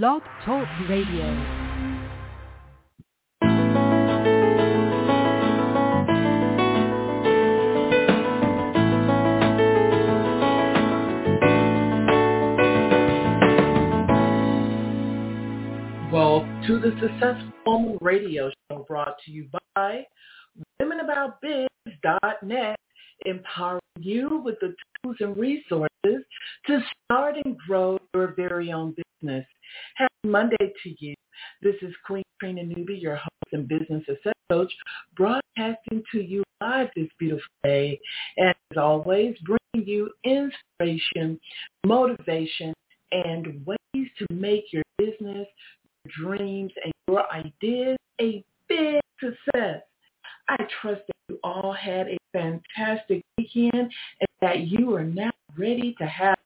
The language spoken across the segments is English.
Blog Talk Radio. To the Successful Radio Show brought to you by WomenAboutBiz.net, empowering you with the tools and resources to start and grow your very own business. Happy Monday to you. This is Queen Trina Newby, your host and business success coach, broadcasting to you live this beautiful day. And as always, bringing you inspiration, motivation, and ways to make your business your dreams and your ideas a big success. I trust that you all had a fantastic weekend and that you are now ready to have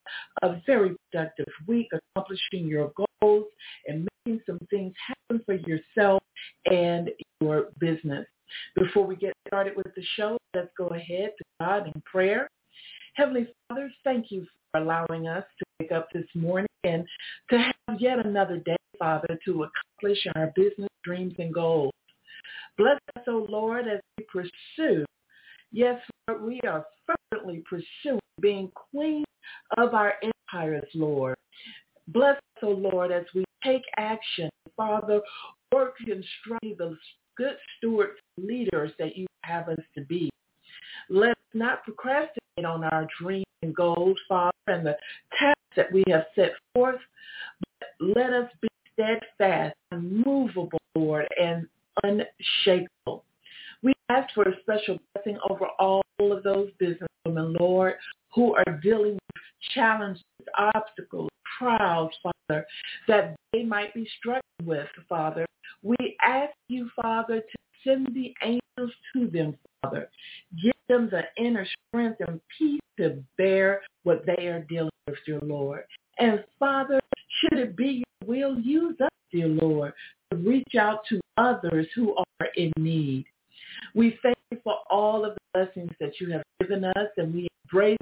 a very productive week accomplishing your goals and making some things happen for yourself and your business. Before we get started with the show, let's go ahead to God in prayer. Heavenly Father, thank you for allowing us to wake up this morning and to have yet another day Father, to accomplish our business dreams and goals. Bless us, O Lord, as we pursue. Yes, Lord, we are fervently pursuing being queen of our empires, Lord. Bless us, O Lord, as we take action. Father, work and strive the good stewards, leaders that you have us to be. Let us not procrastinate on our dreams and goals, Father, and the tasks that we have set forth. But let us be steadfast, unmovable, Lord, and unshakable. We ask for a special blessing over all of those businesswomen, Lord, who are dealing with challenges, obstacles, trials, Father, that they might be struggling with, Father. We ask you, Father, to send the angels to them, Father. Give them the inner strength and peace to bear what they are dealing with, dear Lord. And Father, should it be your will, use us, dear Lord, to reach out to others who are in need. We thank you for all of the blessings that you have given us, and we embrace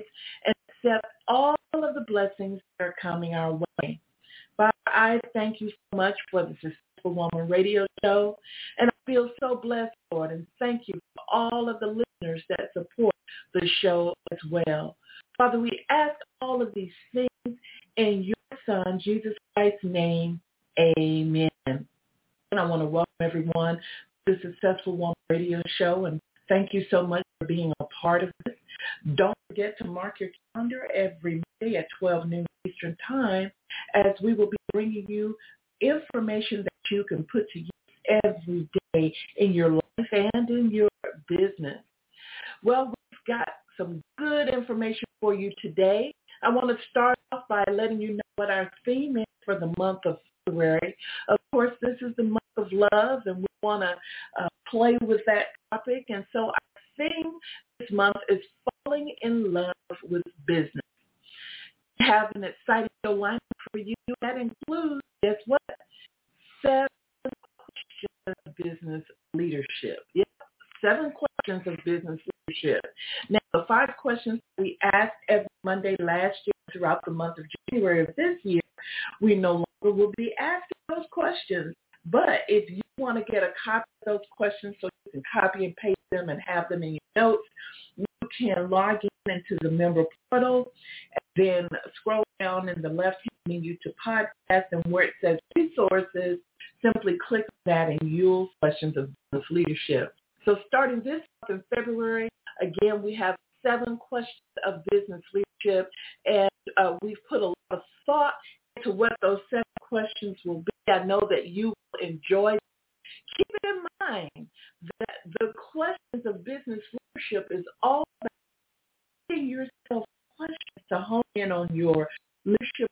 and accept all of the blessings that are coming our way. Father, I thank you so much for the Successful Woman radio show, and I feel so blessed, Lord, and thank you for all of the listeners that support the show as well. Father, we ask all of these things in your Son, Jesus Christ's name. Amen. I want to welcome everyone to the Successful Woman Radio Show and thank you so much for being a part of this. Don't forget to mark your calendar every Monday at 12 noon Eastern Time as we will be bringing you information that you can put to use every day in your life and in your business. Well, we've got some good information for you today. I want to start off by letting you know what our theme is for the month of February. Of course, this is the month of love, and we want to uh, play with that topic. And so our theme this month is falling in love with business. We have an exciting lineup for you that includes, guess what? Seven questions of business leadership. Yeah, seven questions of business leadership. Now, the five questions we asked every Monday last year throughout the month of January of this year, we no longer will be asking those questions. But if you want to get a copy of those questions so you can copy and paste them and have them in your notes, you can log in into the member portal and then scroll down in the left-hand menu to podcast and where it says resources, simply click that and you'll questions of business leadership. So starting this month in February, again, we have seven questions of business leadership, and uh, we've put a lot of thought into what those seven questions will be. I know that you will enjoy. Keep in mind that the questions of business leadership is all about asking yourself questions to hone in on your leadership,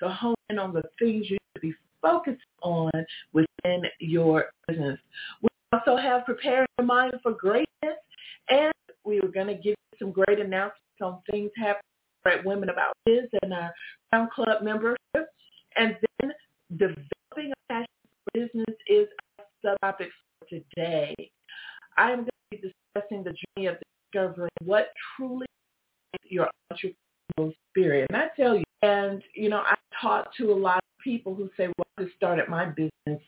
to hone in on the things you should be focused on within your business. We also have prepared your mind for greatness, and we were going to give you some great announcements on things happening at Women About Biz and our Crown Club membership. And then developing a passion for business is a subtopic for today. I am going to be discussing the journey of discovering what truly is your entrepreneurial spirit. And I tell you, and you know, I talk to a lot of people who say, well, I just started my business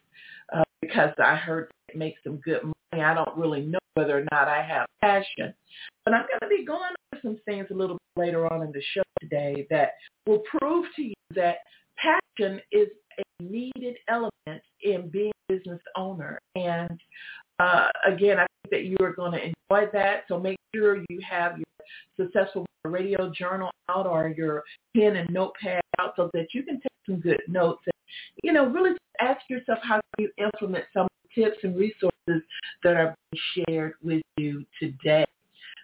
uh, because I heard it makes some good money. I don't really know whether or not I have passion. But I'm going to be going over some things a little bit later on in the show today that will prove to you that passion is a needed element in being a business owner. And uh, again, I think that you are going to enjoy that. So make sure you have your successful radio journal out or your pen and notepad out so that you can take some good notes and, you know, really ask yourself how you implement some tips and resources that are being shared with you today.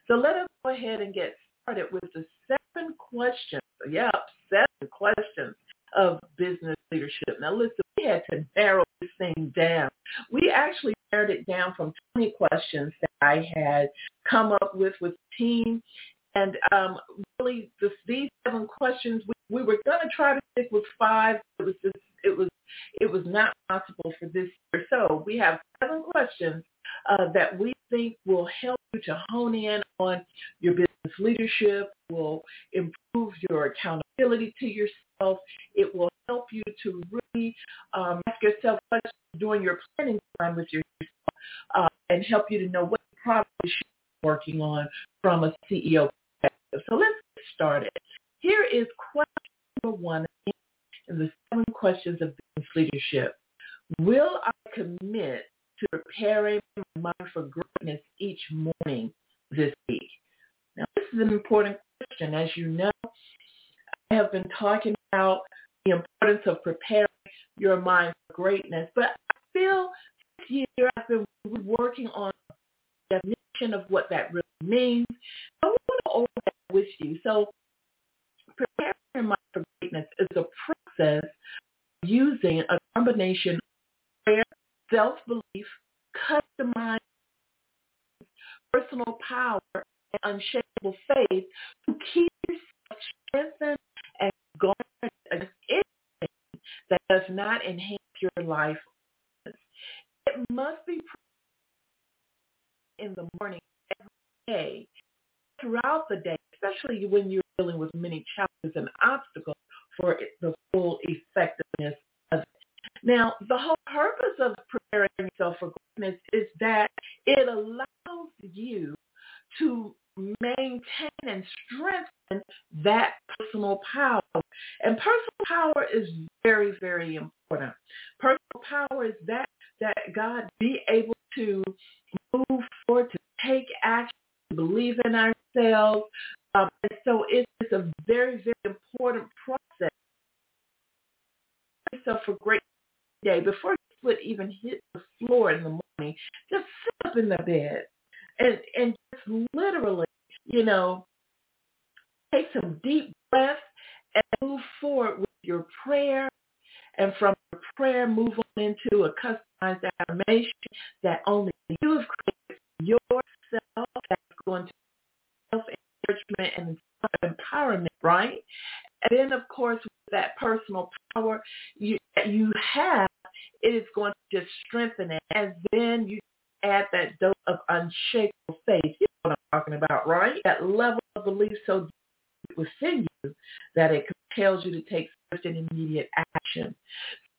So let us go ahead and get started with the seven questions. Yep, seven questions of business leadership. Now listen, we had to narrow this thing down. We actually narrowed it down from 20 questions that I had come up with with the team. And um, really, this, these seven questions, we, we were going to try to stick with five. It was just, it was, it was not possible for this year. So we have seven questions uh, that we think will help you to hone in on your business leadership, will improve your accountability to yourself. It will help you to really um, ask yourself questions during your planning time with yourself uh, and help you to know what problems you're working on from a CEO perspective. So let's get started. Here is question number one in the seven questions of business leadership. Will I commit to preparing my mind for greatness each morning this week? Now, this is an important question. As you know, I have been talking about the importance of preparing your mind for greatness, but I feel this year I've been working on the definition of what that really means. I want to over that with you. So preparing your mind for greatness is a process using a combination of prayer, self-belief, customized personal power, and unshakable faith to keep yourself strengthened guarded against anything that does not enhance your life. It must be in the morning every day, throughout the day, especially when you're dealing with many challenges and obstacles for the full effectiveness of it. Now, the whole purpose of preparing yourself for greatness is that it allows you to maintain and strengthen that personal power. And personal power is very, very important. Personal power is that that God be able to move forward, to take action, believe in ourselves. Um, and so it's a very, very important process. So for great day, before you would even hit the floor in the morning, just sit up in the bed and and just literally, you know, take some deep breaths and move forward with your prayer. And from your prayer, move on into a customized affirmation that only you have created yourself that's going to self-encouragement and empowerment, right? And then, of course, with that personal power you, that you have, it is going to just strengthen it. And then you add that dose of unshakable faith. You know what I'm talking about, right? That level of belief so deep within you that it compels you to take swift and immediate action.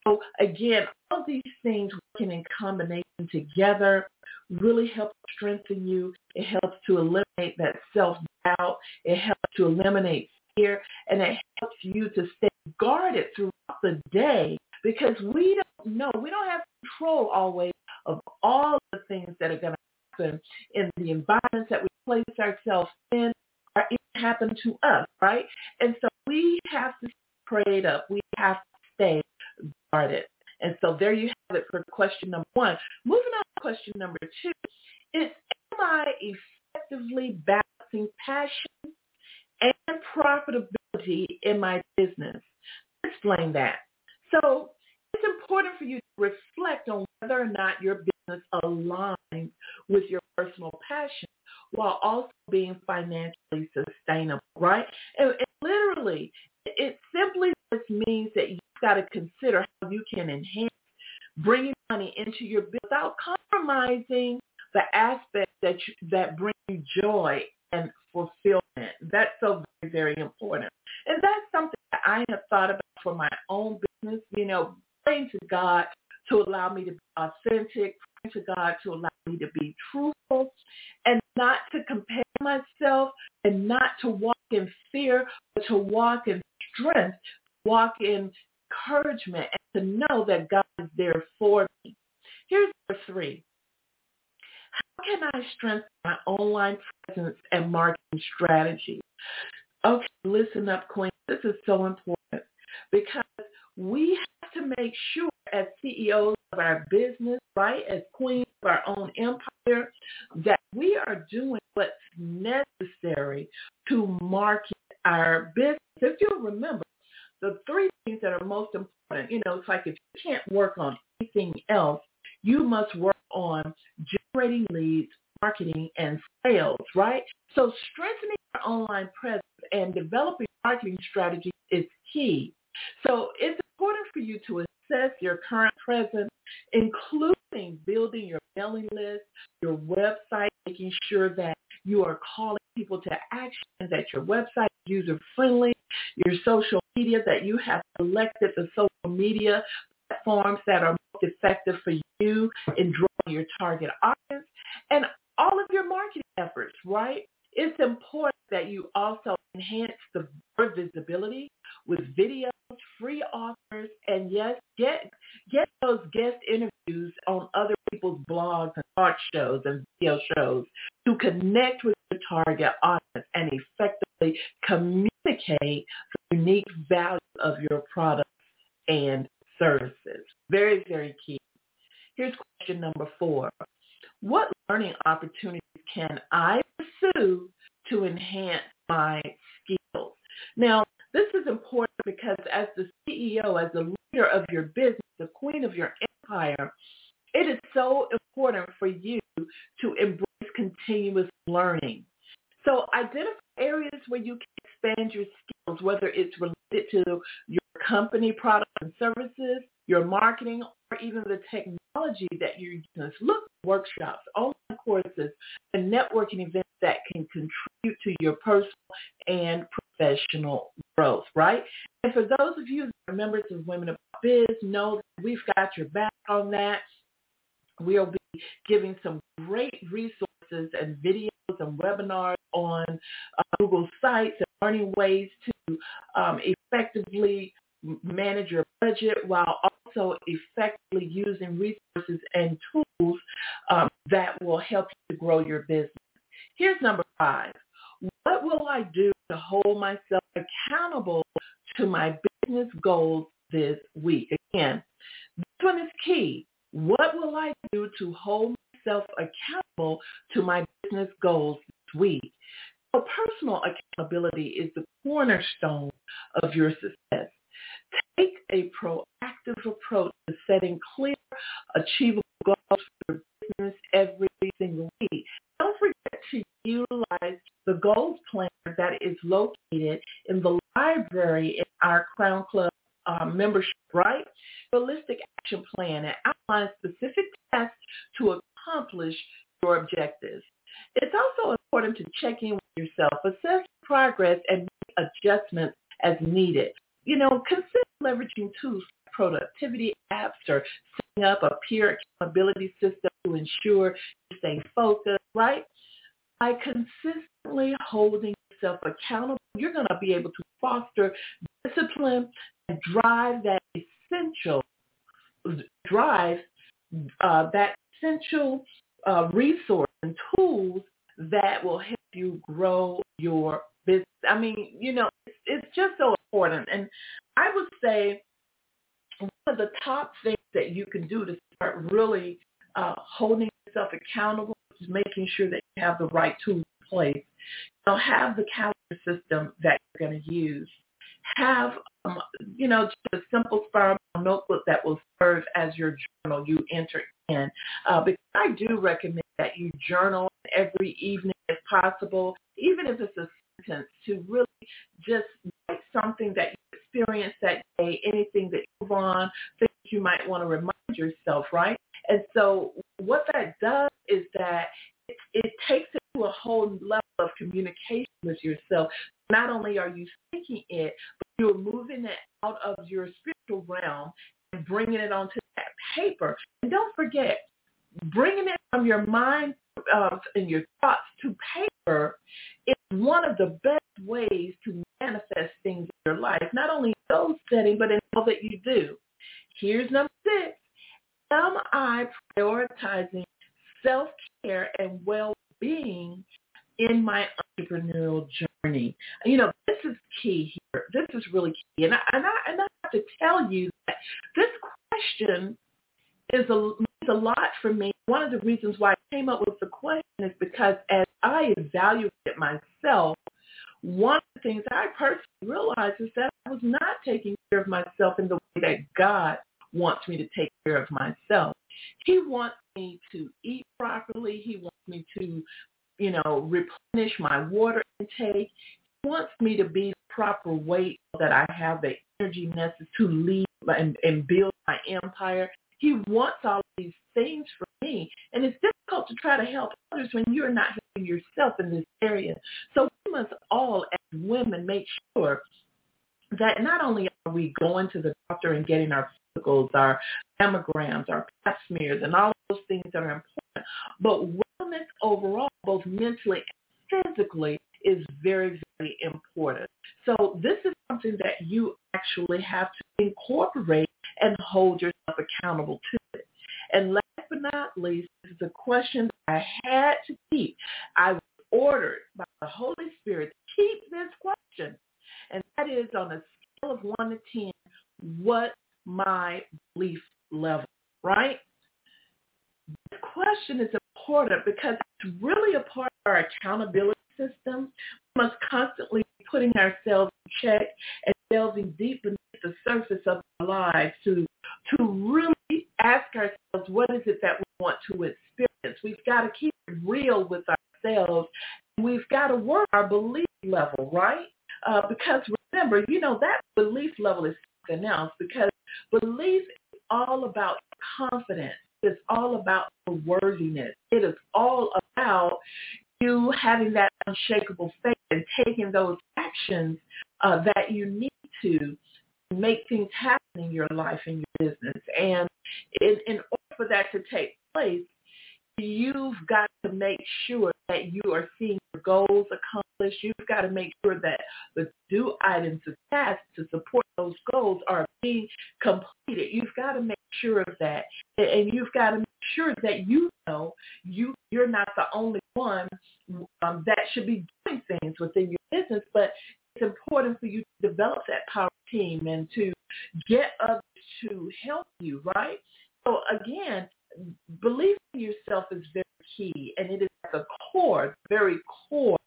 So again, all these things working in combination together really help strengthen you. It helps to eliminate that self-doubt. It helps to eliminate fear. And it helps you to stay guarded throughout the day because we don't know. We don't have control always of all the things that are going to happen in the environments that we place ourselves in or even happen to us, right? And so we have to pray it up. We have to stay guarded. And so there you have it for question number one. Moving on to question number two is, am I effectively balancing passion and profitability in my business? Explain that. So it's important for you to reflect on whether or not your business aligns with your personal passion while also being financially sustainable, right? And, and literally, it simply just means that you've got to consider how you can enhance bringing money into your business without compromising the aspects that you, that bring you joy and fulfillment. That's so very, very important. And that's something that I have thought about for my own business, you know, praying to God to allow me to be authentic, praying to allow me to be truthful and not to compare myself and not to walk in fear, but to walk in strength, walk in encouragement and to know that God is there for me. Here's number three. How can I strengthen my online presence and marketing strategy? Okay, listen up, Queen. This is so important because we have to make sure as CEOs of our business, right, as queens of our own empire, that we are doing what's necessary to market our business. If you'll remember, the three things that are most important, you know, it's like if you can't work on anything else, you must work on generating leads, marketing, and sales, right? So strengthening our online presence and developing marketing strategies is key. So it's important for you to assess your current presence, including building your mailing list, your website, making sure that you are calling people to action, that your website is user-friendly, your social media, that you have selected the social media platforms that are most effective for you in drawing your target audience, and all of your marketing efforts, right? It's important that you also enhance the visibility with videos, free offers, and yes, get get those guest interviews on other people's blogs and talk shows and video shows to connect with your target audience and effectively communicate the unique value of your products and services. Very, very key. Here's question number four. What learning opportunities can I pursue to enhance my skills? Now, this is important because as the CEO, as the leader of your business, the queen of your empire, it is so important for you to embrace continuous learning. So identify areas where you can expand your skills, whether it's related to your company products and services, your marketing, or even the technology that you're using. Look workshops, online courses, and networking events that can contribute to your personal and professional growth, right? And for those of you that are members of Women of Biz, know that we've got your back on that. We'll be giving some great resources and videos and webinars on uh, Google Sites and learning ways to um, effectively manage your budget while also effectively using resources and tools um, that will help you to grow your business. Here's number five. What will I do to hold myself accountable to my business goals this week? Again, this one is key. What will I do to hold myself accountable to my business goals this week? So personal accountability is the cornerstone of your success. Take a proactive approach to setting clear, achievable goals for your business every single week. Don't forget to utilize the goals planner that is located in the library in our Crown Club um, membership, right? Holistic action plan and outline specific tasks to accomplish your objectives. It's also important to check in with yourself, assess progress, and make adjustments as needed. You know, consider leveraging tools like productivity apps or setting up a peer accountability system to ensure you stay focused, right? By consistently holding yourself accountable, you're going to be able to foster discipline and drive that essential drive uh, that essential uh, resource and tools that will help you grow your business. I mean, you know, it's, it's just so important. And I would say one of the top things that you can do to start really uh, holding yourself accountable is making sure that you have the right tools in place. You know, have the calendar system that you're going to use. Have, um, you know, just a simple spiral notebook that will serve as your journal you enter in. Uh, because I do recommend that you journal every evening if possible, even if it's a sentence, to really just write something that you experienced that day, anything that you've on, things you might want to remind yourself, right? And so what that does is that it, it takes it to a whole level of communication with yourself. Not only are you thinking it, but you're moving it out of your spiritual realm and bringing it onto that paper. And don't forget, bringing it from your mind uh, and your thoughts to paper is one of the best ways to manifest things in your life, not only in those settings, but in all that you do. Here's number six. Am I prioritizing self-care and well-being in my entrepreneurial journey? You know, this is key here. This is really key. And I, and I, and I have to tell you that this question is a, means a lot for me. One of the reasons why I came up with the question is because as I evaluated myself, one of the things I personally realized is that I was not taking care of myself in the way that God wants me to take care of myself. He wants me to eat properly. He wants me to, you know, replenish my water intake. He wants me to be proper weight so that I have the energy necessary to lead and, and build my empire. He wants all these things for me. And it's difficult to try to help others when you're not helping yourself in this area. So we must all, as women, make sure that not only are we going to the doctor and getting our physicals, our mammograms, our pap smears, and all those things that are important, but wellness overall, both mentally and physically, is very, very important. So this is something that you actually have to incorporate and hold yourself accountable to it. And last but not least, this is a question I had to keep. I was ordered by the Holy Spirit to keep this question. And that is on a scale of 1 to 10, what my belief level, right? This question is important because it's really a part of our accountability system. We must constantly be putting ourselves in check and delving deep beneath the surface of our lives to to really ask ourselves what is it that we want to experience. We've got to keep it real with ourselves. We've got to work our belief level, right? Uh, because remember, you know, that belief level is something else because belief is all about confidence. It's all about the worthiness. It is all about you having that unshakable faith and taking those actions uh, that you need to make things happen in your life and your business. And in, in order for that to take place, you've got to make sure that you are seeing your goals accomplished. You've got to make sure that the due items of tasks to support those goals are being completed. You've got to make sure of that. And you've got to make sure that you know you, you're not the only one um, that should be doing things within your business, but it's important for you to develop that power team and to get others to help you, right? So again, believing in yourself is very key and it is at the core, very core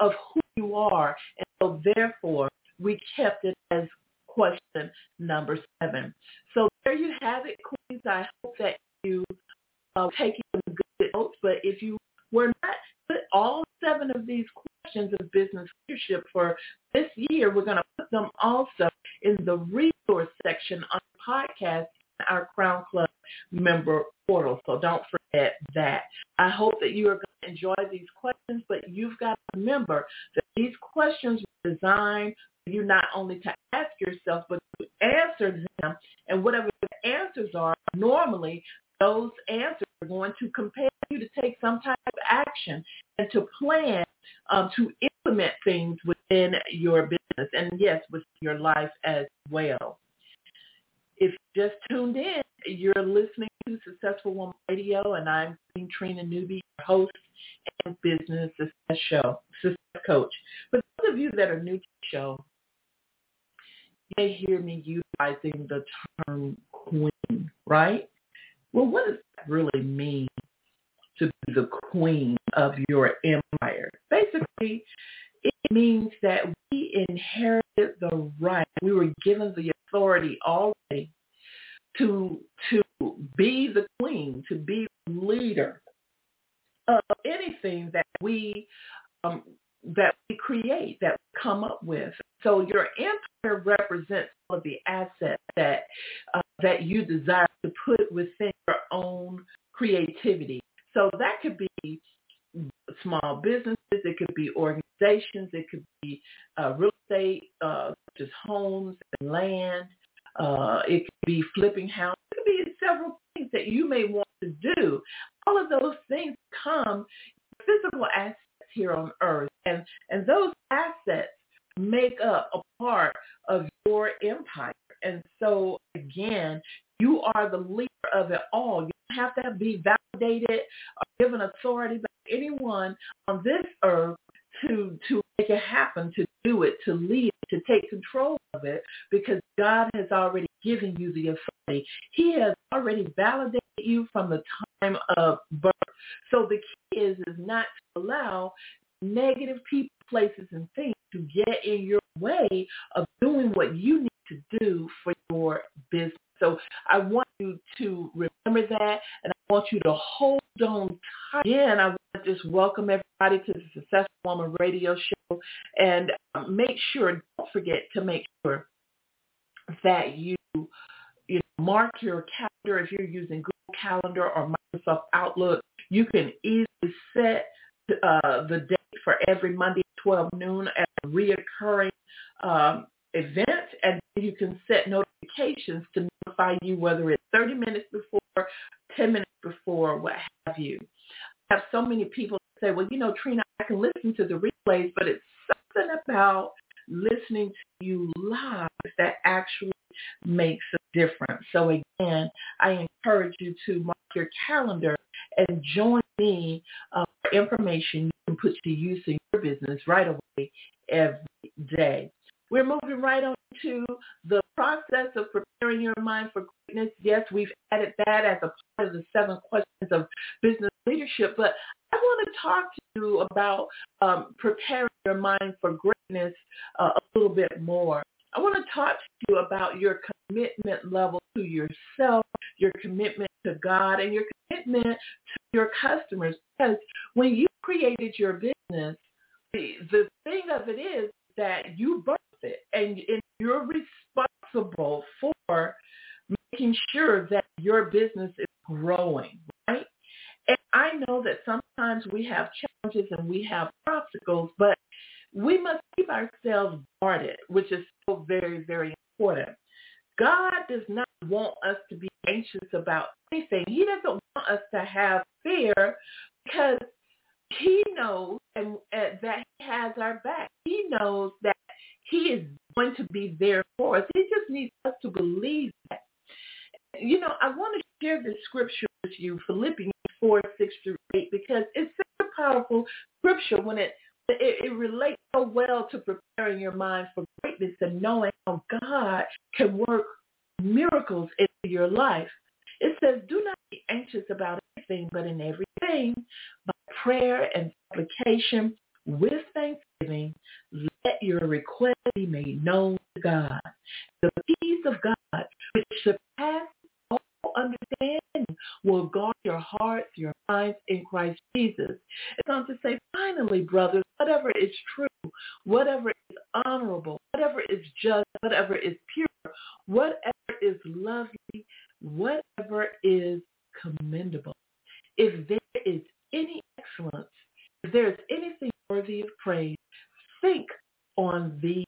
of who you are. And so therefore, we kept it as question number seven. So there you have it, Queens. I hope that you uh, taking good notes, but if you were not, put all seven of these questions of business leadership for this year, we're going to put them also in the resource section on the podcast our Crown Club member don't forget that. I hope that you are going to enjoy these questions, but you've got to remember that these questions were designed for you not only to ask yourself, but to answer them. And whatever the answers are, normally those answers are going to compel you to take some type of action and to plan um, to implement things within your business and yes, with your life as well. If you just tuned in, you're listening to Successful Woman Radio, and I'm Queen Trina Newby, your host and business success show, success coach. For those of you that are new to the show, you may hear me utilizing the term queen, right? Well, what does that really mean to be the queen of your empire? Basically, it means that we inherited the right. We were given the authority already to to be the queen, to be the leader of anything that we um, that we create, that we come up with. So your empire represents all of the assets that uh, that you desire to put within your own creativity. So that could be small businesses, it could be organizations. It could be uh, real estate, uh, just homes and land. Uh, it could be flipping houses. It could be several things that you may want to do. All of those things come physical assets here on earth. And, and those assets make up a part of your empire. And so again, you are the leader of it all. You don't have to be validated given authority by anyone on this earth to to make it happen, to do it, to lead, to take control of it, because God has already given you the authority. He has already validated you from the time of birth. So the key is is not to allow negative people, places, and things to get in your way of doing what you need to do for your business. So I want you to remember that, and I want you to hold on Again, I want to just welcome everybody to the Successful Woman Radio Show, and um, make sure, don't forget to make sure that you you know, mark your calendar if you're using Google Calendar or Microsoft Outlook. You can easily set uh, the date for every Monday at 12 noon as a reoccurring um, event, and you can set notifications to notify you whether it's 30 minutes before, 10 minutes before, what have you. Have so many people say, well, you know, Trina, I can listen to the replays, but it's something about listening to you live that actually makes a difference. So again, I encourage you to mark your calendar and join me uh, for information you can put to use in your business right away every day. We're moving right on to the process of preparing your mind for greatness. Yes, we've added that as a part of the seven questions of business leadership, but I want to talk to you about um, preparing your mind for greatness uh, a little bit more. I want to talk to you about your commitment level to yourself, your commitment to God, and your commitment to your customers. Because when you created your business, the, the thing of it is that you birthed it, and, and you're responsible for making sure that your business is growing, right? And I know that sometimes we have challenges and we have obstacles, but we must keep ourselves guarded, which is so very, very important. God does not want us to be anxious about anything. He doesn't want us to have fear because he knows and, uh, that he has our back. He knows that he is going to be there for us. He just needs us to believe that. You know, I want to share this scripture with you, Philippians 4, 6 through 8, because it's such a powerful scripture when it it, it relates so well to preparing your mind for greatness and knowing how God can work miracles into your life. It says, do not be anxious about anything, but in everything, by prayer and supplication, with thanksgiving, let your request be made known to God. The peace of God, which surpasses all understanding, will guard your hearts, your minds in Christ Jesus. It's on to say, finally, brothers, whatever is true, whatever is honorable, whatever is just, whatever is pure, whatever is lovely, whatever is commendable. If there is any excellence, if there is anything worthy of praise, think on these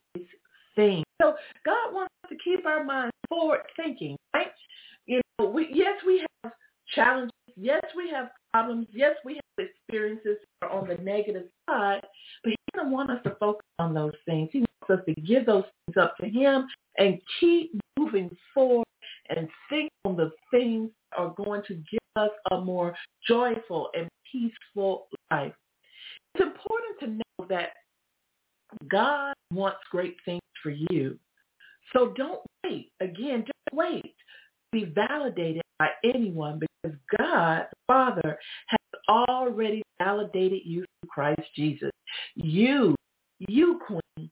things. So God wants us to keep our minds forward thinking, right? You know, we, yes, we have challenges. Yes, we have problems. Yes, we have experiences on the negative side, but he doesn't want us to focus on those things. He wants us to give those things up to him and keep moving forward and think on the things that are going to give us a more joyful and peaceful life. It's important to know that God wants great things for you. So don't wait. Again, don't wait. Be validated by anyone because God, the Father, has already validated you through Christ Jesus. You, you, Queen,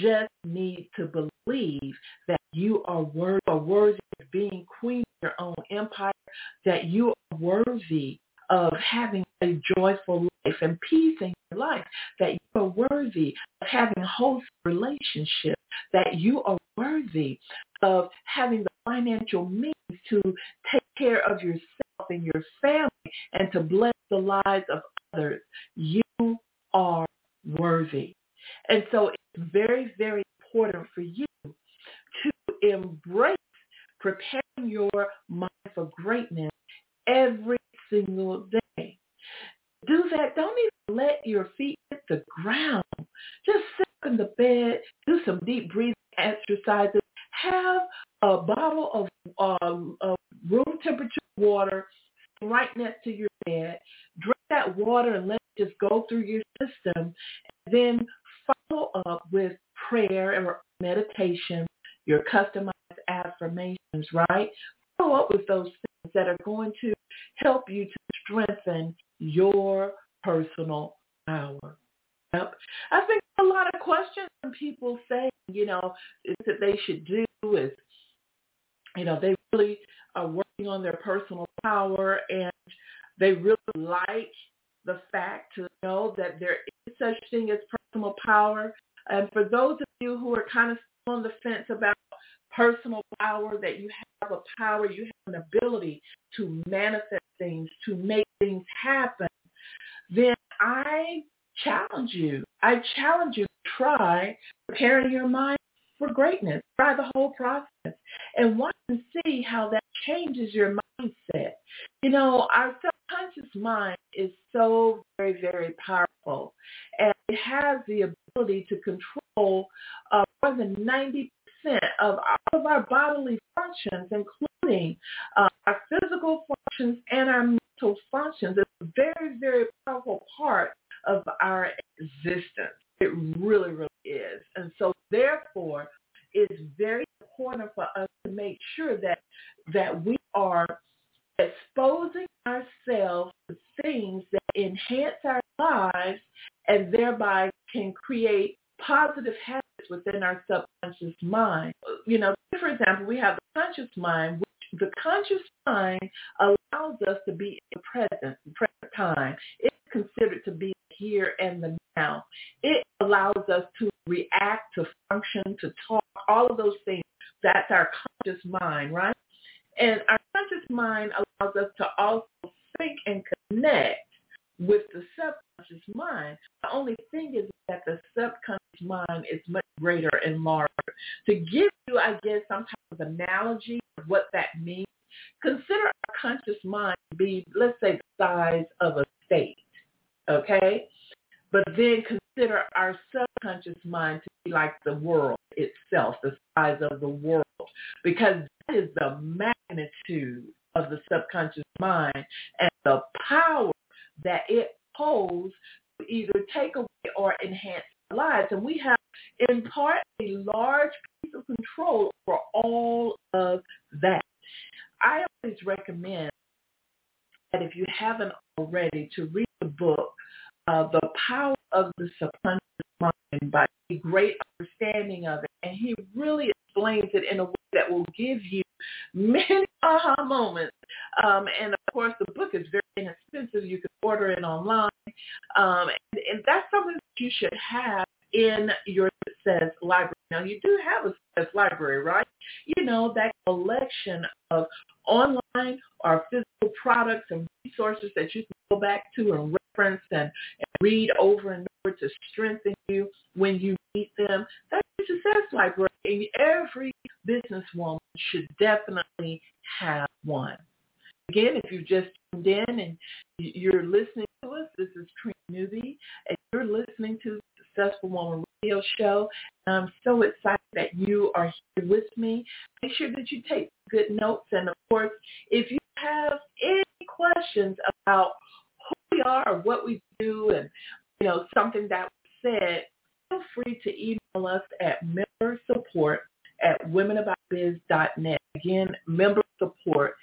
just need to believe that you are worthy, are worthy of being queen of your own empire, that you are worthy of having a joyful life and peace in life, that you are worthy of having wholesome relationships, that you are worthy of having the financial means to take care of yourself and your family and to bless the lives of others. You are worthy. And so it's very, very important for you to embrace preparing your mind for greatness every single day. Do that. Don't even let your feet hit the ground. Just sit in the bed, do some deep breathing exercises, have a bottle of, um, of room temperature water right next to your bed. Drink that water and let it just go through your system. And then follow up with prayer or meditation, your customized affirmations, right? Follow up with those things that are going to help you to strengthen your personal power. Yep. I think a lot of questions people saying, you know, that they should do is, you know, they really are working on their personal power and they really like the fact to know that there is such thing as personal power. And for those of you who are kind of on the fence about personal power, that you have a power, you have an ability to manifest things, to make things happen, then I challenge you. I challenge you to try preparing your mind for greatness. Try the whole process and watch and see how that changes your mindset. You know, our subconscious mind is so very, very powerful and it has the ability to control uh, more than 90% of all of our bodily functions, including uh, our physical functions and our mental functions. It's a very, very powerful part of our existence. It really, really is. And so therefore, it's very important for us to make sure that that we are exposing ourselves to things that enhance our lives and thereby can create positive habits within our subconscious mind. You know, for example, we have the conscious mind, which the conscious mind allows us to be in the present, present time. It's considered to be here and the now. It allows us to react, to function, to talk, all of those things. That's our conscious mind, right? And our conscious mind allows us to also think and connect with the subconscious mind. The only thing is that the subconscious mind is much greater and larger. To give you, I guess, some type of analogy of what that means, consider our conscious mind to be, let's say, the size of a state, okay? But then consider our subconscious mind to be like the world itself, the size of the world, because that is the magnitude of the subconscious mind and the power that it holds to either take away or enhance our lives. And we have in part a large piece of control for all of that. I always recommend that if you haven't already to read the book uh, the power of the subconscious mind by a great understanding of it. And he really explains it in a way that will give you many aha moments. Um, and of course, the book is very You can order it online. Um, and, and that's something that you should have in your success library. Now, you do have a success library, right? You know, that collection of online or physical products and resources that you can go back to and reference and, and read over and over to strengthen you when you meet them. That's a success library. And every businesswoman should definitely have one. Again, if you just tuned in and you're listening to us, this is Trina Newby, and you're listening to the Successful Woman Radio Show. And I'm so excited that you are here with me. Make sure that you take good notes. And of course, if you have any questions about who we are or what we do and, you know, something that was said, feel free to email us at member support at womenaboutbiz.net. Again, member support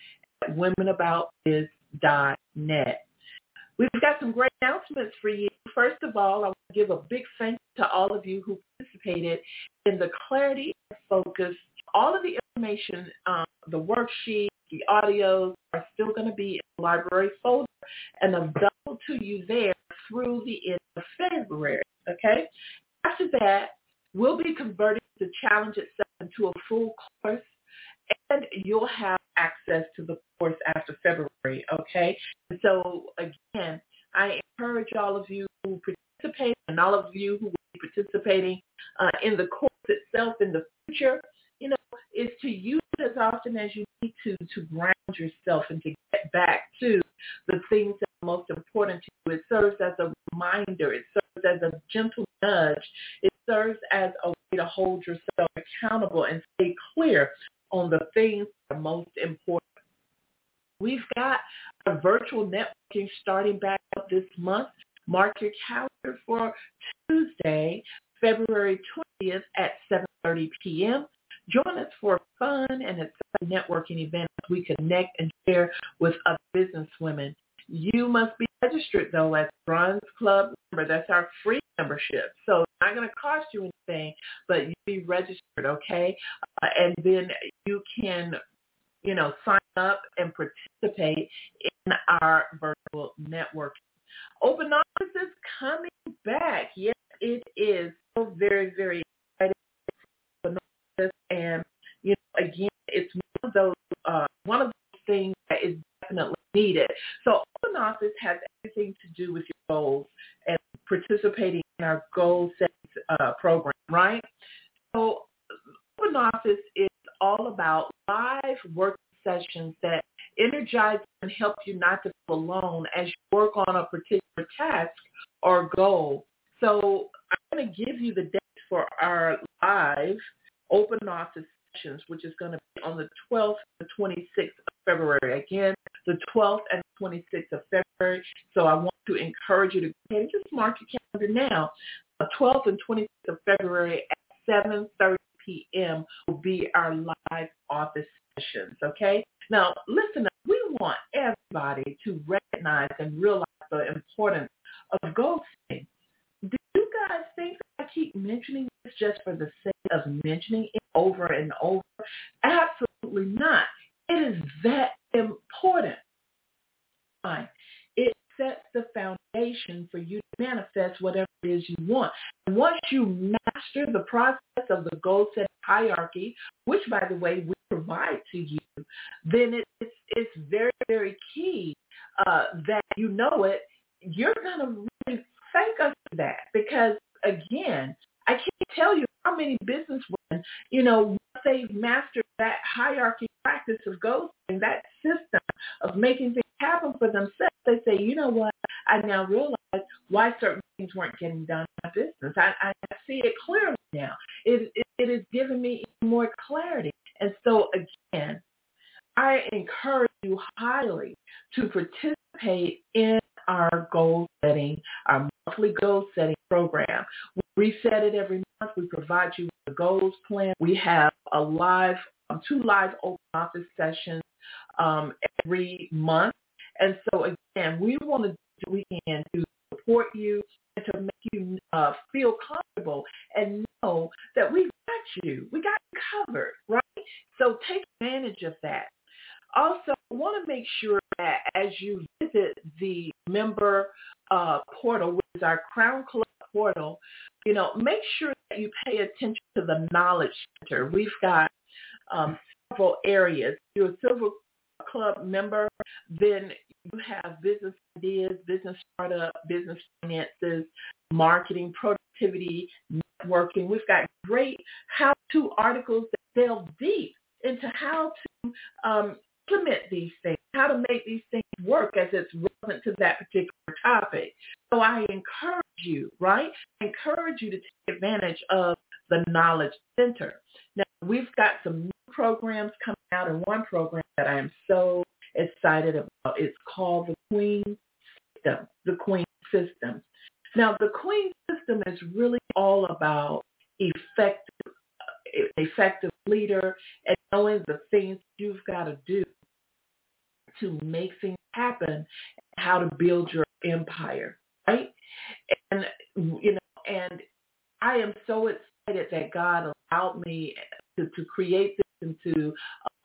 womenaboutbiz.net. We've got some great announcements for you. First of all, I want to give a big thank you to all of you who participated in the Clarity and Focus. All of the information, um, the worksheet, the audios are still going to be in the library folder and available to you there through the end of February. Okay? After that, we'll be converting the challenge itself into a full course and you'll have access to the course after February, okay? And so again, I encourage all of you who participate and all of you who will be participating uh, in the course itself in the future, you know, is to use it as often as you need to to ground yourself and to get back to the things that are most important to you. It serves as a reminder. It serves as a gentle nudge. It serves as a way to hold yourself accountable and stay clear on the things that are most important. We've got a virtual networking starting back up this month. Mark your calendar for Tuesday, February 20th at 7.30 p.m. Join us for fun and exciting networking event we connect and share with other business women. You must be registered though as Bronze Club member. That's our free membership. So not going to cost you anything, but you be registered, okay? Uh, and then you can, you know, sign up and participate in our virtual network. Open office is coming back. Yes, it is. So very, very excited. And, you know, again, it's one of those, uh, one of those things that is definitely needed. So open office has everything to do with your goals and participating in our goal setting uh, program, right? So open office is all about live work sessions that energize and help you not to feel alone as you work on a particular task or goal. So I'm going to give you the dates for our live open office sessions, which is going to be on the 12th and 26th of February. Again, the 12th and 26th of February. So I want to encourage you to just mark your calendar now. The 12th and 26th of February at 7.30 p.m. will be our live office sessions, okay? Now, listen, up. we want everybody to recognize and realize the importance of goal setting. Do you guys think I keep mentioning this just for the sake of mentioning it over and over? Absolutely not. It is that important. Fine. It sets the foundation for you to manifest whatever it is you want. And once you master the process of the goal setting hierarchy, which by the way we provide to you, then it's it's very very key uh, that you know it. You're gonna really thank us for that because again, I can't tell you how many business women, you know, they've mastered that hierarchy practice of goal setting, that system of making things happen for themselves, they say, you know what, I now realize why certain things weren't getting done in my business. I, I see it clearly now. It, it, it is giving me more clarity. And so again, I encourage you highly to participate in our goal setting, our monthly goal setting program. Reset it every month. We provide you with a goals plan. We have a live, um, two live open office sessions um, every month. And so again, we want to do we can to support you and to make you uh, feel comfortable and know that we got you. We got you covered, right? So take advantage of that. Also, I want to make sure that as you visit the member uh, portal, which is our Crown Club portal, you know, make sure that you pay attention to the Knowledge Center. We've got um, several areas. If you're a Silver Club member, then you have business ideas, business startup, business finances, marketing, productivity, networking. We've got great how-to articles that delve deep into how to um, implement these things, how to make these things work as it's relevant to that particular topic. So I encourage you, right? Encourage you to take advantage of the Knowledge Center. Now, we've got some new programs coming out and one program that I am so excited about. It's called the Queen System, the Queen System. Now, the Queen System is really all about effective, effective leader and knowing the things you've got to do to make things happen, how to build your empire, right? And you know, and I am so excited that God allowed me to, to create this and to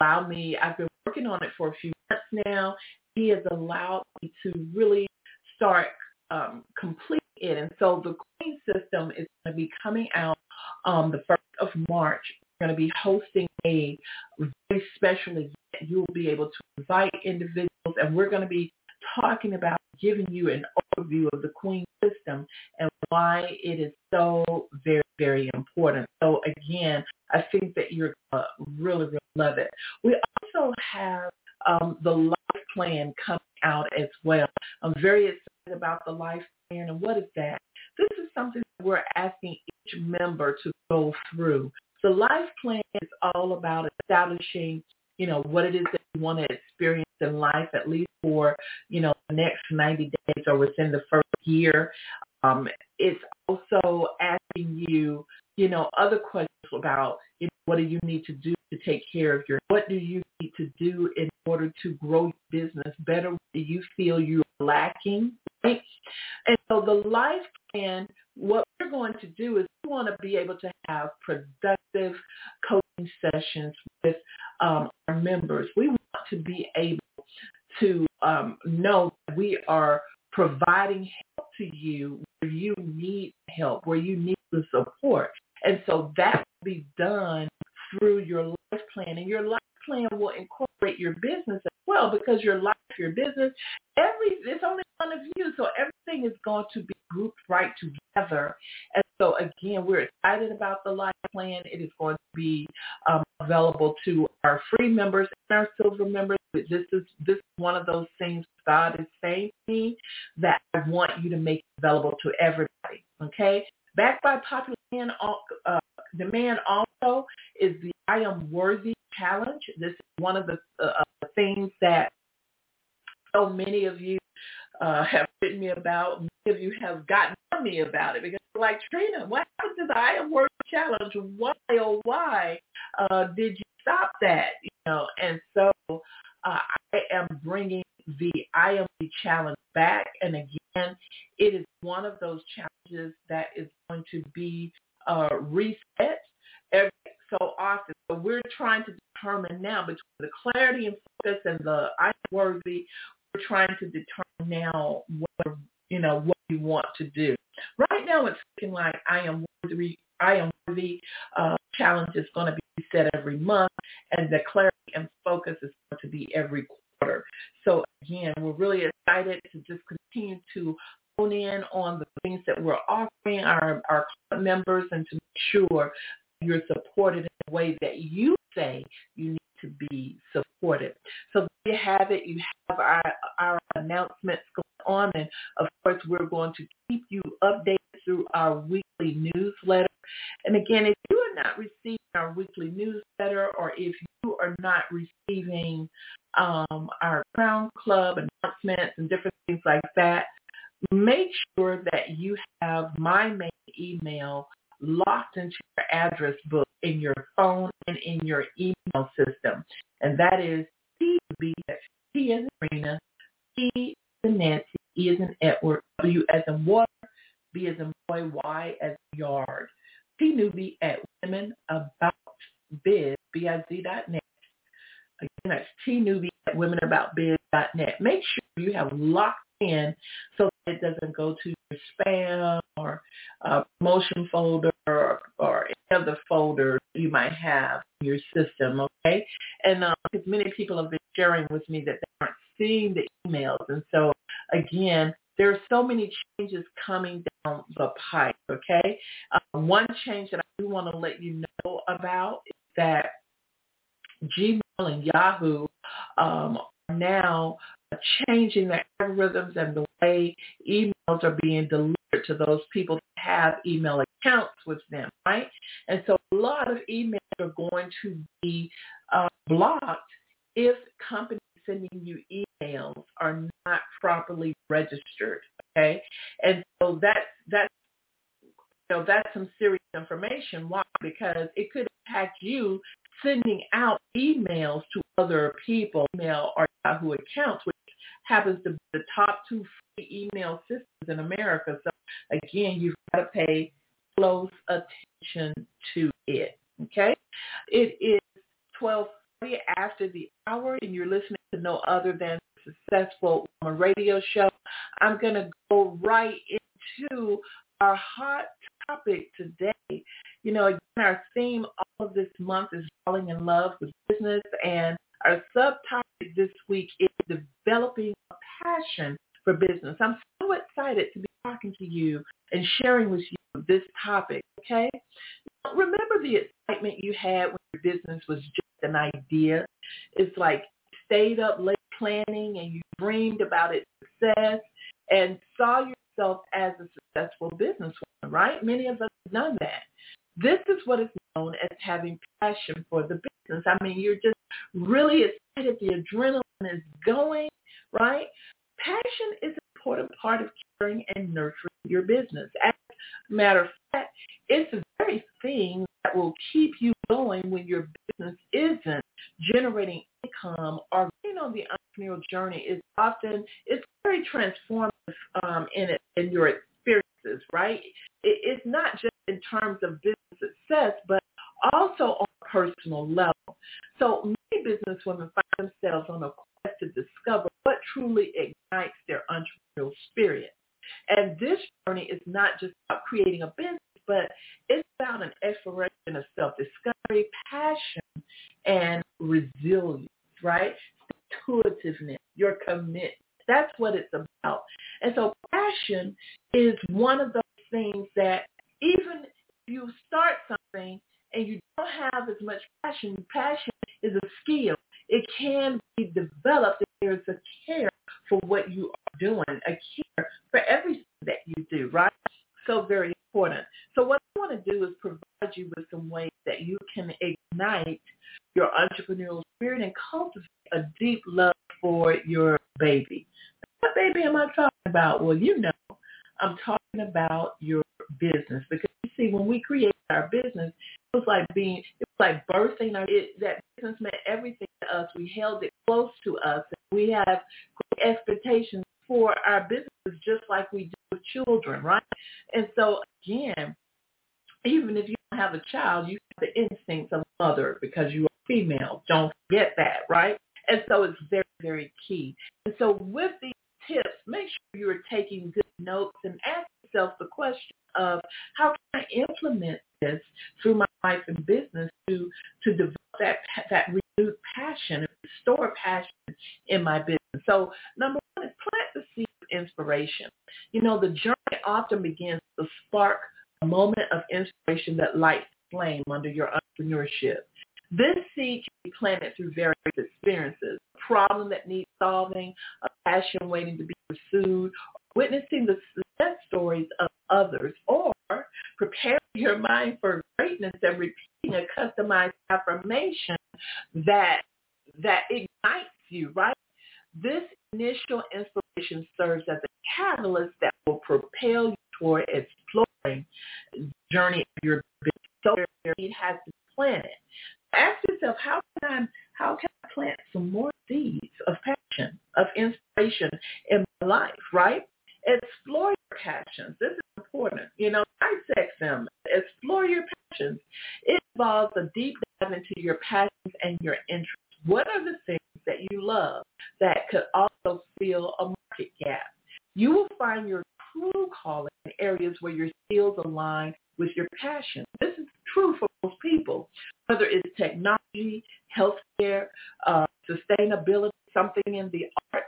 allow me. I've been working on it for a few months now. He has allowed me to really start um, complete it, and so the Queen system is going to be coming out um, the first of March. We're going to be hosting a very special event. You'll be able to invite individuals, and we're going to be talking about giving you an overview of the Queen system and why it is so very, very important. So again, I think that you're uh, really, really love it. We also have um, the life plan coming out as well. I'm very excited about the life plan and what is that? This is something we're asking each member to go through. The life plan is all about establishing, you know, what it is that you want to experience in life, at least for, you know, the next 90 days or within the first year. Um, it's also asking you, you know, other questions about, you know, what do you need to do to take care of your, what do you need to do in order to grow your business better? What do you feel you're lacking? And so the life plan, what we're going to do is we want to be able to have productive coaching sessions with um, our members. We want to be able to um, know we are providing help to you where you need help, where you need the support. And so that will be done through your life plan. And your life plan will incorporate your business as well because your life, your business, every it's only one of you. So everything is going to be grouped right together. And so again, we're excited about the life plan. It is going to be um, available to our free members and our silver members. This is this is one of those things God is saying to me that I want you to make available to everybody. Okay, backed by popular demand, uh, demand also is the I Am Worthy Challenge. This is one of the uh, uh things that so many of you uh, have written me about. Many of you have gotten on me about it because like Trina, what happened to the I Am Challenge? Why oh why uh, did you stop that? You know, and so uh, I am bringing the I Am the Challenge back, and again, it is one of those challenges that is going to be uh, reset every so often. So we're trying to determine now between the clarity and focus and the I am worthy. We're trying to determine now what you know what we want to do. Right now, it's looking like I am worthy. I am worthy. Uh, challenge is going to be set every month, and the clarity and focus is going to be every quarter. So again, we're really excited to just continue to hone in on the things that we're offering our our members and to make sure you're supported in the way that you say you need to be supported. So there you have it. You have our, our announcements going on. And of course, we're going to keep you updated through our weekly newsletter. And again, if you are not receiving our weekly newsletter or if you are not receiving um, our Crown Club announcements and different things like that, make sure that you have my main email locked into your address book in your phone and in your email system. And that is T T as in Rena, T as in Nancy, E as in Edward, W as in water, B as in boy, Y as in yard. T Newby at women about biz, B-I-Z dot net. Again, that's T Newby at women about biz dot net. Make sure you have locked in so it doesn't go to your spam or uh, promotion folder or, or any other folder you might have in your system, okay? And because uh, many people have been sharing with me that they aren't seeing the emails. And so, again, there are so many changes coming down the pipe, okay? Uh, one change that I do want to let you know about is that Gmail and Yahoo um, are now changing the algorithms and the way emails are being delivered to those people that have email accounts with them, right? And so a lot of emails are going to be uh, blocked if companies sending you emails are not properly registered, okay? And so that's, that's you know, that's some serious information. Why? Because it could impact you sending out emails to other people, Gmail or Yahoo accounts, happens to be the top two free email systems in America. So again, you've got to pay close attention to it. Okay? It is 1240 after the hour and you're listening to no other than Successful Woman Radio Show. I'm going to go right into our hot topic today. You know, again, our theme all of this month is falling in love with business and our subtopic this week is developing a passion for business. I'm so excited to be talking to you and sharing with you this topic, okay? Remember the excitement you had when your business was just an idea? It's like stayed up late planning and you dreamed about its success and saw yourself as a successful businesswoman, right? Many of us have done that. This is what is known as having passion for the business. I mean, you're just really excited. The adrenaline is going, right? Passion is an important part of caring and nurturing your business. As a matter of fact, it's the very thing that will keep you going when your business isn't generating income or being on the entrepreneurial journey is often, it's very transformative um, in, it, in your experiences, right? It, it's not just in terms of business success, but also on a personal level. So many businesswomen find themselves on a quest to discover what truly ignites their entrepreneurial spirit. And this journey is not just about creating a business, but it's about an exploration of self-discovery, passion, and resilience, right? Intuitiveness, your commitment. That's what it's about. And so passion is one of those things that even if you start something and you don't have as much passion, passion is a skill. It can be developed if there's a care for what you are doing, a care for everything that you do, right? So very important. So what I want to do is provide you with some ways that you can ignite your entrepreneurial spirit and cultivate a deep love for your baby. What baby am I talking about? Well, you know, I'm talking about your business because see, when we created our business, it was like being, it was like birthing our, it, that business meant everything to us. We held it close to us. We have great expectations for our businesses just like we do with children, right? And so again, even if you don't have a child, you have the instincts of a mother because you are female. Don't forget that, right? And so it's very, very key. And so with these tips, make sure you are taking good notes and ask yourself the question of how can I implement this through my life and business to to develop that that renewed passion and restore passion in my business. So number one is plant the seed of inspiration. You know, the journey often begins to spark a moment of inspiration that lights flame under your entrepreneurship. This seed can be planted through various experiences, a problem that needs solving, a passion waiting to be pursued, witnessing the success stories of others, or preparing your mind for greatness and repeating a customized affirmation that that ignites you, right? This initial inspiration serves as a catalyst that will propel you toward exploring the journey of your business. So it has to plan it. Ask yourself, how can I how can I plant some more seeds of passion, of inspiration in my life, right? Explore your passions. This is important. You know, dissect them. Explore your passions. It involves a deep dive into your passions and your interests. What are the things that could also fill a market gap? You will find your true calling in areas where your skills align with your passion. This is true for most people, whether it's technology, healthcare, uh, sustainability, something in the arts.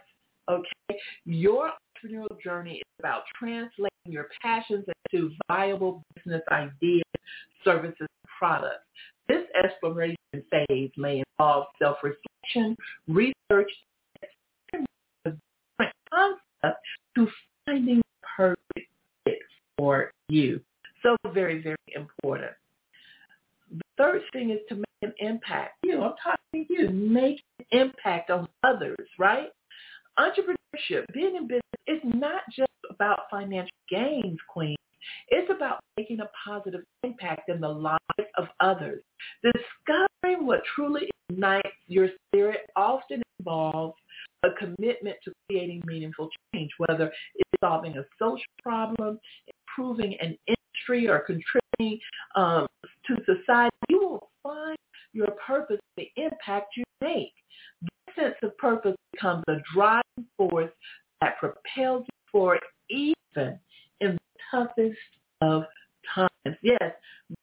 Okay, your entrepreneurial journey is about translating your passions into viable business ideas, services, and products. This exploration phase may involve self-reflection, research, and different concepts to finding perfect fit for you. So very, very important. The third thing is to make an impact. You know, I'm talking to you. Make an impact on others, right? Entrepreneurship, being in business, is not just about financial gains, Queen. It's about making a positive impact in the lives of others. Discovering what truly ignites your spirit often involves a commitment to creating meaningful change, whether it's solving a social problem, improving an industry, or contributing um, to society. You will find your purpose, the impact you make. This sense of purpose becomes a driving force that propels you forward even in the toughest of times. Yes,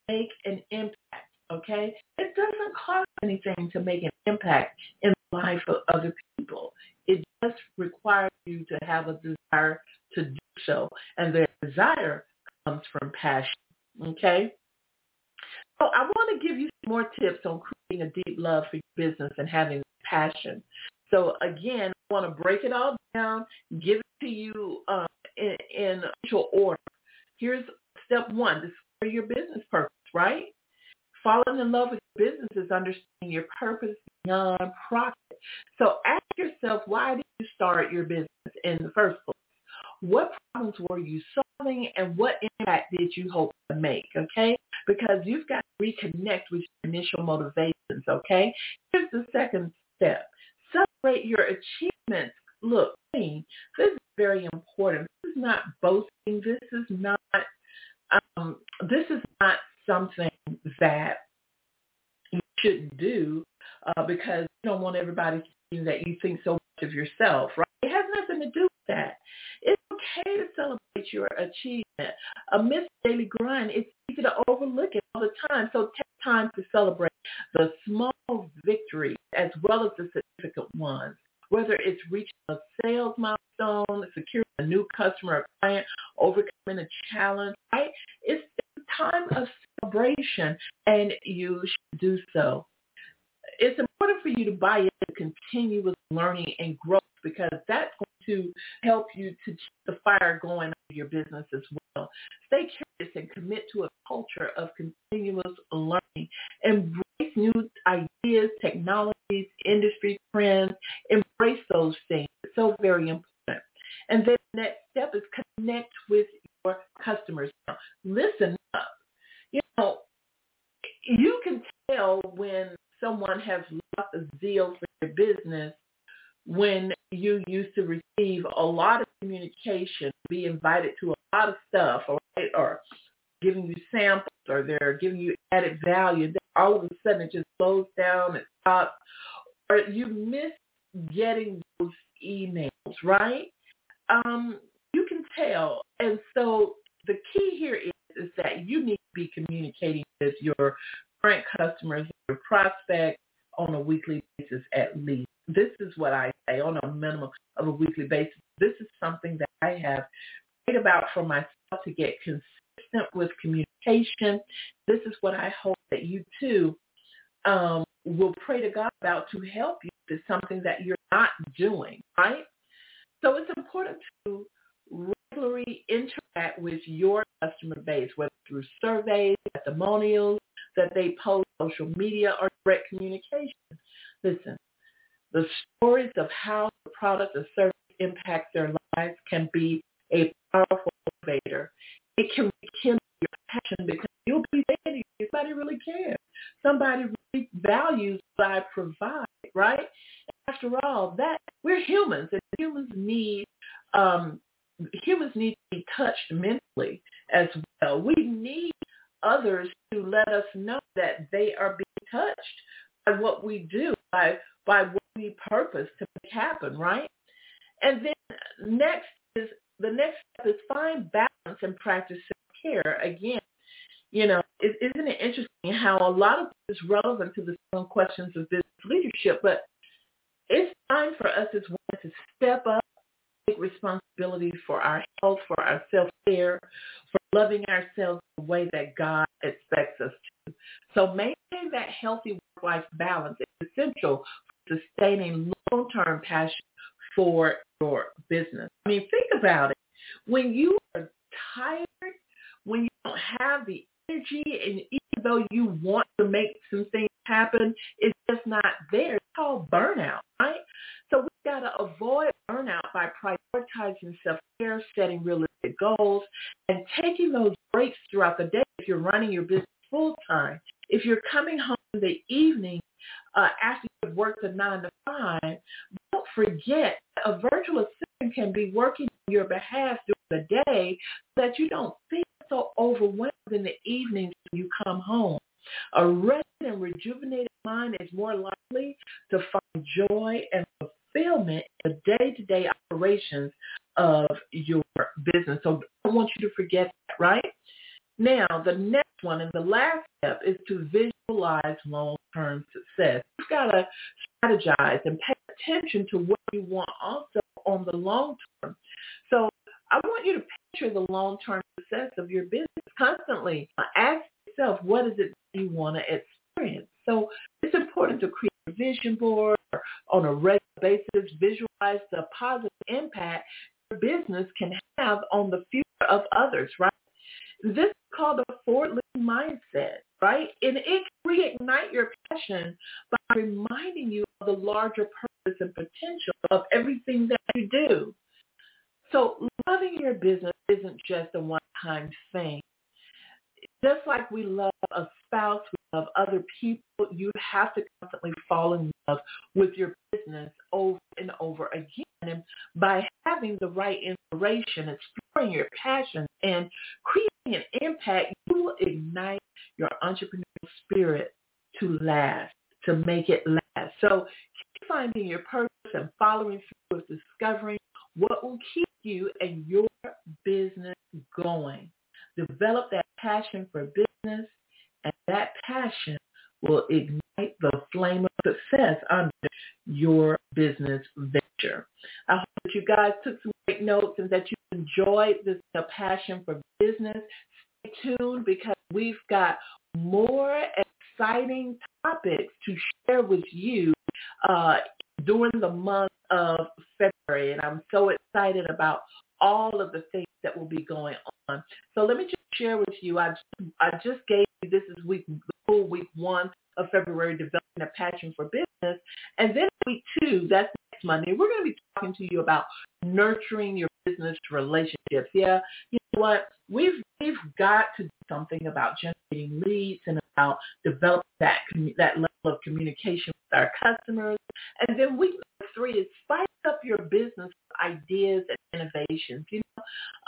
make an impact, okay? It doesn't cost anything to make an impact in the life of other people. It just requires requires you to have a desire to do so. And their desire comes from passion. Okay? So I want to give you some more tips on creating a deep love for your business and having passion. So again, I want to break it all down, give it to you uh, in, initial order. Here's step one, discover your business purpose, right? Falling in love with your business is understanding your purpose beyond profit. So ask yourself, why did you start your business in the first place? What problems were you solving and what impact did you hope to make, okay? Because you've got to reconnect with your initial motivations, okay? Here's the second step. Celebrate your achievements. Look, this is very important. This is not boasting. This is not um, this is not something that you should do uh, because you don't want everybody to see that you think so much of yourself, right? It has nothing to do with that. It's okay to celebrate your achievement. Amidst daily grind, it's easy to overlook it all the time. So take time to celebrate the small victories as well as the significant ones. Whether it's reaching a sales milestone, securing a new customer or client, overcoming a challenge, right? It's a time of celebration and you should do so. It's important for you to buy into continuous learning and growth because that's going to help you to keep the fire going in your business as well. Stay curious and commit to a culture of continuous learning. Embrace new ideas, technologies, industry trends. Embrace those things. It's so very important. And then the next step is connect with your customers. Now, listen up. You know, you can tell when someone has lost a zeal for your business when you used to receive a lot of communication, be invited to a lot of stuff, or giving you samples, or they're giving you added value. Then all of a sudden it just slows down, it stops, or you miss getting those emails, right? Um, you can tell. And so the key here is, is that you need to be communicating with your current customers, your prospects on a weekly basis at least. This is what I say on a minimum of a weekly basis. This is something that I have prayed about for myself to get consistent with communication. This is what I hope that you too um, will pray to God about to help you. It's something that you're not doing, right? So it's important to regularly interact with your customer base, whether through surveys, testimonials that they post, social media, or direct communication. Listen, the stories of how the product or service impacts their lives can be a powerful motivator. It can rekindle your passion because you'll be there. Somebody really cares. Somebody really values what I provide, right? After all, that we're humans, and humans need um, humans need to be touched mentally as well. We need others to let us know that they are being touched by what we do, by by what we purpose to make happen, right? And then next is the next step is find balance and practice self-care. Again, you know, is isn't it interesting how a lot of this is relevant to the questions of business leadership, but it's time for us as women to step up, take responsibility for our health, for our self-care, for loving ourselves the way that God expects us to. So maintain that healthy work-life balance is essential for sustaining long-term passion for your business. I mean, think about it. When you are tired, when you don't have the energy, and even though you want to make some things happen, it's just not there. It's called burnout, right? So we got to avoid burnout by prioritizing self-care, setting realistic goals, and taking those breaks throughout the day if you're running your business full time. If you're coming home in the evening uh, after you've worked a nine to five, don't forget a virtual assistant can be working on your behalf during the day so that you don't feel so overwhelmed in the evenings when you come home. A rested and rejuvenated mind is more likely to find joy and fulfillment in the day-to-day operations of your business. So I want you to forget that, right? Now, the next one and the last step is to visualize long-term success. You've got to strategize and pay attention to what you want also on the long term. So I want you to picture the long-term success of your business constantly. Ask yourself, what is it you want to experience? So it's important to create a vision board on a regular basis, visualize the positive impact your business can have on the future of others, right? This is called a forward-looking mindset, right? And it can reignite your passion by reminding you of the larger purpose and potential of everything that you do. So loving your business isn't just a one-time thing. Just like we love a spouse, we love other people, you have to constantly fall in love with your business over and over again. And by having the right inspiration, exploring your passion, and creating an impact, you will ignite your entrepreneurial spirit to last, to make it last. So keep finding your purpose and following through with discovering what will keep you and your business going. Develop that passion for business, and that passion will ignite the flame of success under your business venture. I hope that you guys took some great notes and that you enjoyed this passion for business. Stay tuned because we've got more exciting topics to share with you uh, during the month of February. And I'm so excited about all of the things that will be going on. So let me just share with you. I just, I just gave you, this is week, full week one of February, developing a passion for business. And then week two, that's next Monday, we're going to be talking to you about nurturing your business relationships. Yeah, you know what? We've, we've got to do something about generating leads and about developing that, that level of communication with our customers. And then week three is spice up your business ideas and innovations. You know,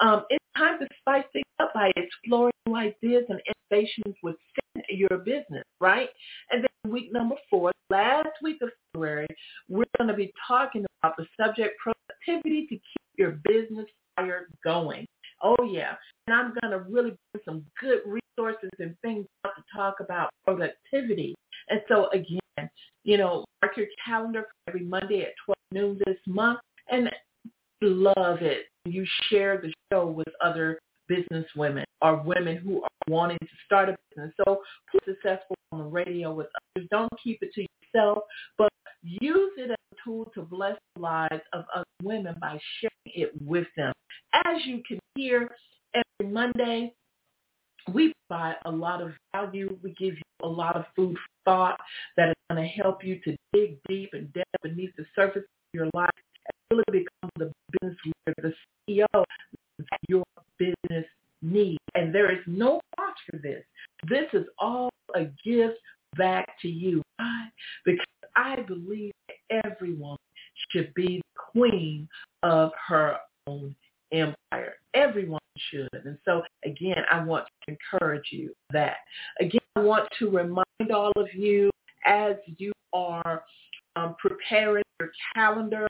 um, it's time to spice things up by exploring new ideas and innovations within your business, right? And then week number four, last week of February, we're going to be talking about the subject productivity to keep your business fire going. Oh yeah. And I'm going to really bring some good resources and things to talk about productivity. And so again, you know, mark your calendar for every Monday at 12 noon this month and love it. You share the show with other business women or women who are wanting to start a business. So please successful on the radio with others. Don't keep it to yourself, but use it as a tool to bless the lives of other women by sharing it with them. As you can hear every Monday, we provide a lot of value. We give you a lot of food for thought that is going to help you to dig deep and depth beneath the surface of your life and really become the business leader, the CEO business needs. And there is no cost for this. This is all a gift back to you. Why? Because I believe everyone should be the queen of her own empire. Everyone should. And so again, I want to encourage you that. Again, I want to remind all of you as you are um, preparing your calendar,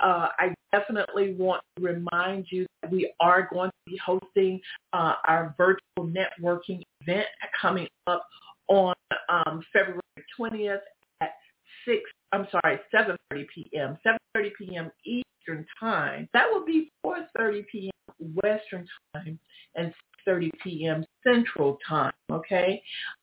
uh, I definitely want to remind you that we are going to be hosting uh, our virtual networking event coming up on um, February 20th at 6, I'm sorry, 7.30 p.m., 7.30 p.m. Eastern Time. That will be 4.30 p.m. Western Time and 6.30 p.m. Central Time, okay?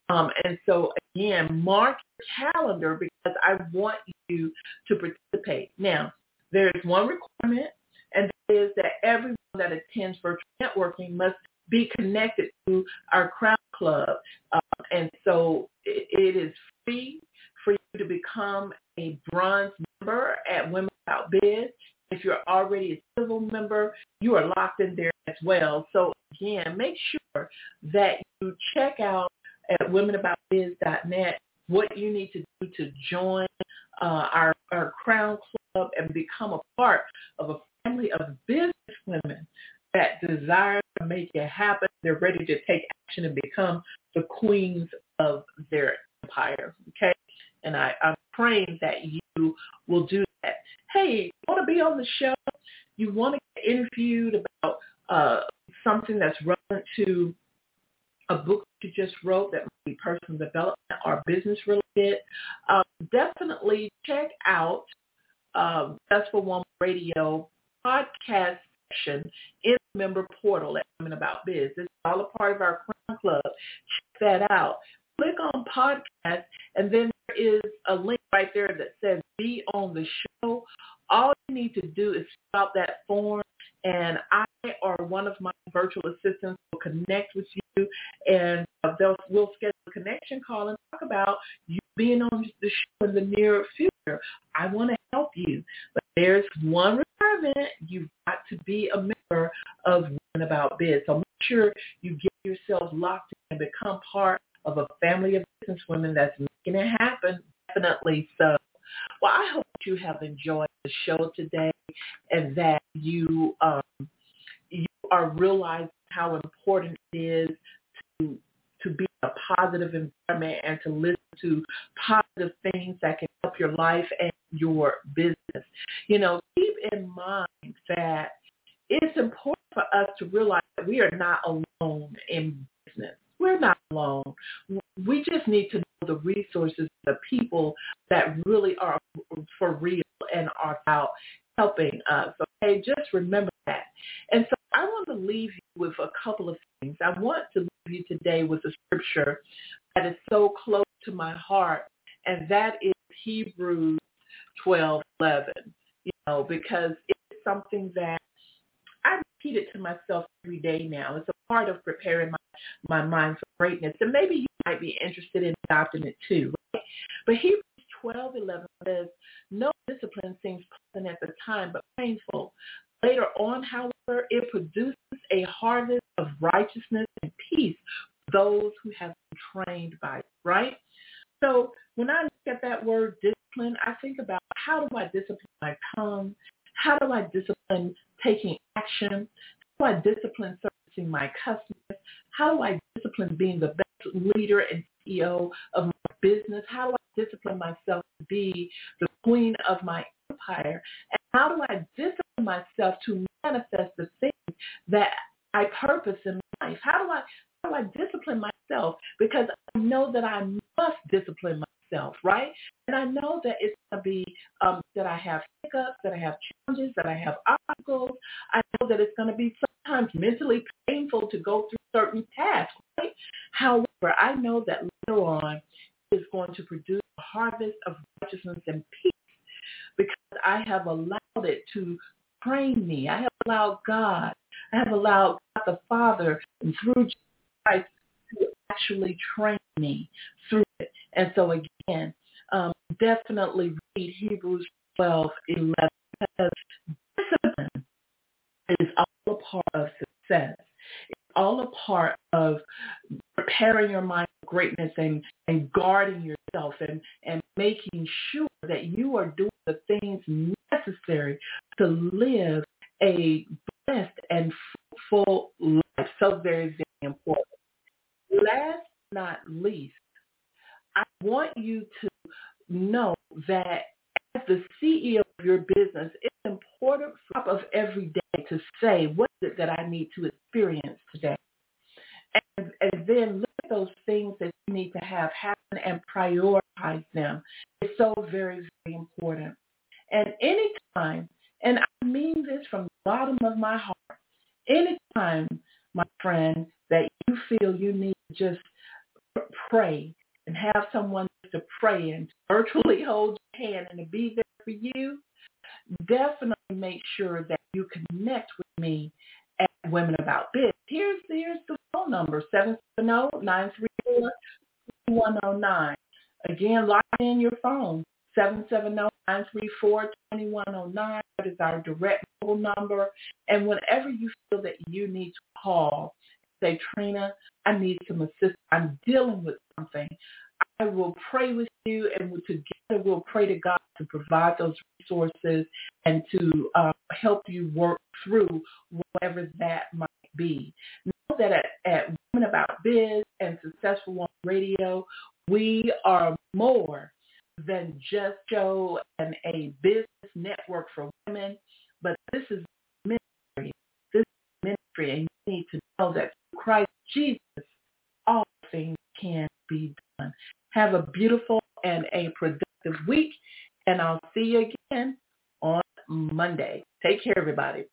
Um, and so, again, mark your calendar because I want you to participate. Now, there is one requirement, and that is that everyone that attends virtual networking must be connected to our Crown Club. Um, and so it, it is free for you to become a bronze member at Women About Biz. If you're already a silver member, you are locked in there as well. So again, make sure that you check out at womenaboutbiz.net what you need to do to join uh, our, our Crown Club and become a part of a family of business women that desire to make it happen. They're ready to take action and become the queens of their empire. Okay? And I, I'm praying that you will do that. Hey, you want to be on the show? You want to get interviewed about uh, something that's relevant to a book you just wrote that might be personal development or business related, um, definitely check out um, Successful Woman Radio podcast section in the member portal at Women About Biz. It's all a part of our Crown Club. Check that out. Click on podcast, and then there is a link right there that says be on the show. All you need to do is fill out that form, and I or one of my virtual assistants will connect with you, and uh, they'll, we'll schedule a connection call and talk about you being on the show in the near future. I want to help you, but there's one requirement. You've got to be a member of Women About Biz. So make sure you get yourself locked in and become part of a family of business women that's making it happen. Definitely so. Well, I hope you have enjoyed the show today and that you um, you are realizing how important it is to to be a positive environment and to listen to positive things that can help your life and your business. You know, keep in mind that it's important for us to realize that we are not alone in business. We're not alone. We just need to know the resources, the people that really are for real and are about helping us. Okay, just remember that. And so I want to leave you with a couple of things. I want to leave you today with a scripture that is so close to my heart, and that is Hebrews 12, 11. You know, because it's something that I repeat it to myself every day now. It's a part of preparing my, my mind for greatness. And maybe you might be interested in adopting it too. Right? But Hebrews 12, 11 says, no discipline seems time, but painful. Later on, however, it produces a harvest of righteousness and peace for those who have been trained by it, right? So when I look at that word discipline, I think about how do I discipline my tongue? How do I discipline taking action? How do I discipline servicing my customers? How do I discipline being the best leader and CEO of my business? How do I discipline myself to be the queen of my empire? And how do I discipline myself to manifest the things that I purpose in life? How do I how do I discipline myself? Because I know that I must discipline myself, right? And I know that it's going to be um, that I have hiccups, that I have challenges, that I have obstacles. I know that it's going to be sometimes mentally painful to go through certain tasks, right? However, I know that later on is going to produce a harvest of righteousness and peace because I have allowed it to train me. I have allowed God, I have allowed God the Father and through Christ to actually train me through it. And so again, um, definitely read Hebrews 12, 11 because discipline is all a part of success. It's all a part of preparing your mind for greatness and, and guarding yourself and, and making sure that you are doing the things necessary to live a blessed and full life. So very, very important. Last but not least, I want you to know that as the CEO of your business, it's important top of day to say, what is it that I need to experience today? And, and then look at those things that you need to have happen and prioritize them. It's so very, very important. And anytime, and I mean this from the bottom of my heart, anytime, my friend, that you feel you need to just pray and have someone to pray and virtually hold your hand and to be there for you, definitely make sure that you connect with me at Women About Biz. Here's, here's the phone number, 770-934-2109. Again, lock in your phone, 770-934-2109. That is our direct mobile number. And whenever you feel that you need to call, say, Trina, I need some assistance. I'm dealing with something. I will pray with you and together we'll pray to God to provide those resources and to uh, help you work through whatever that might be. Know that at, at Women About Biz and Successful Woman Radio, we are more than just show and a business network for women, but this is ministry. This is ministry, and you need to know that through Christ Jesus, all things can be done. Have a beautiful and a productive week, and I'll see you again on Monday. Take care, everybody.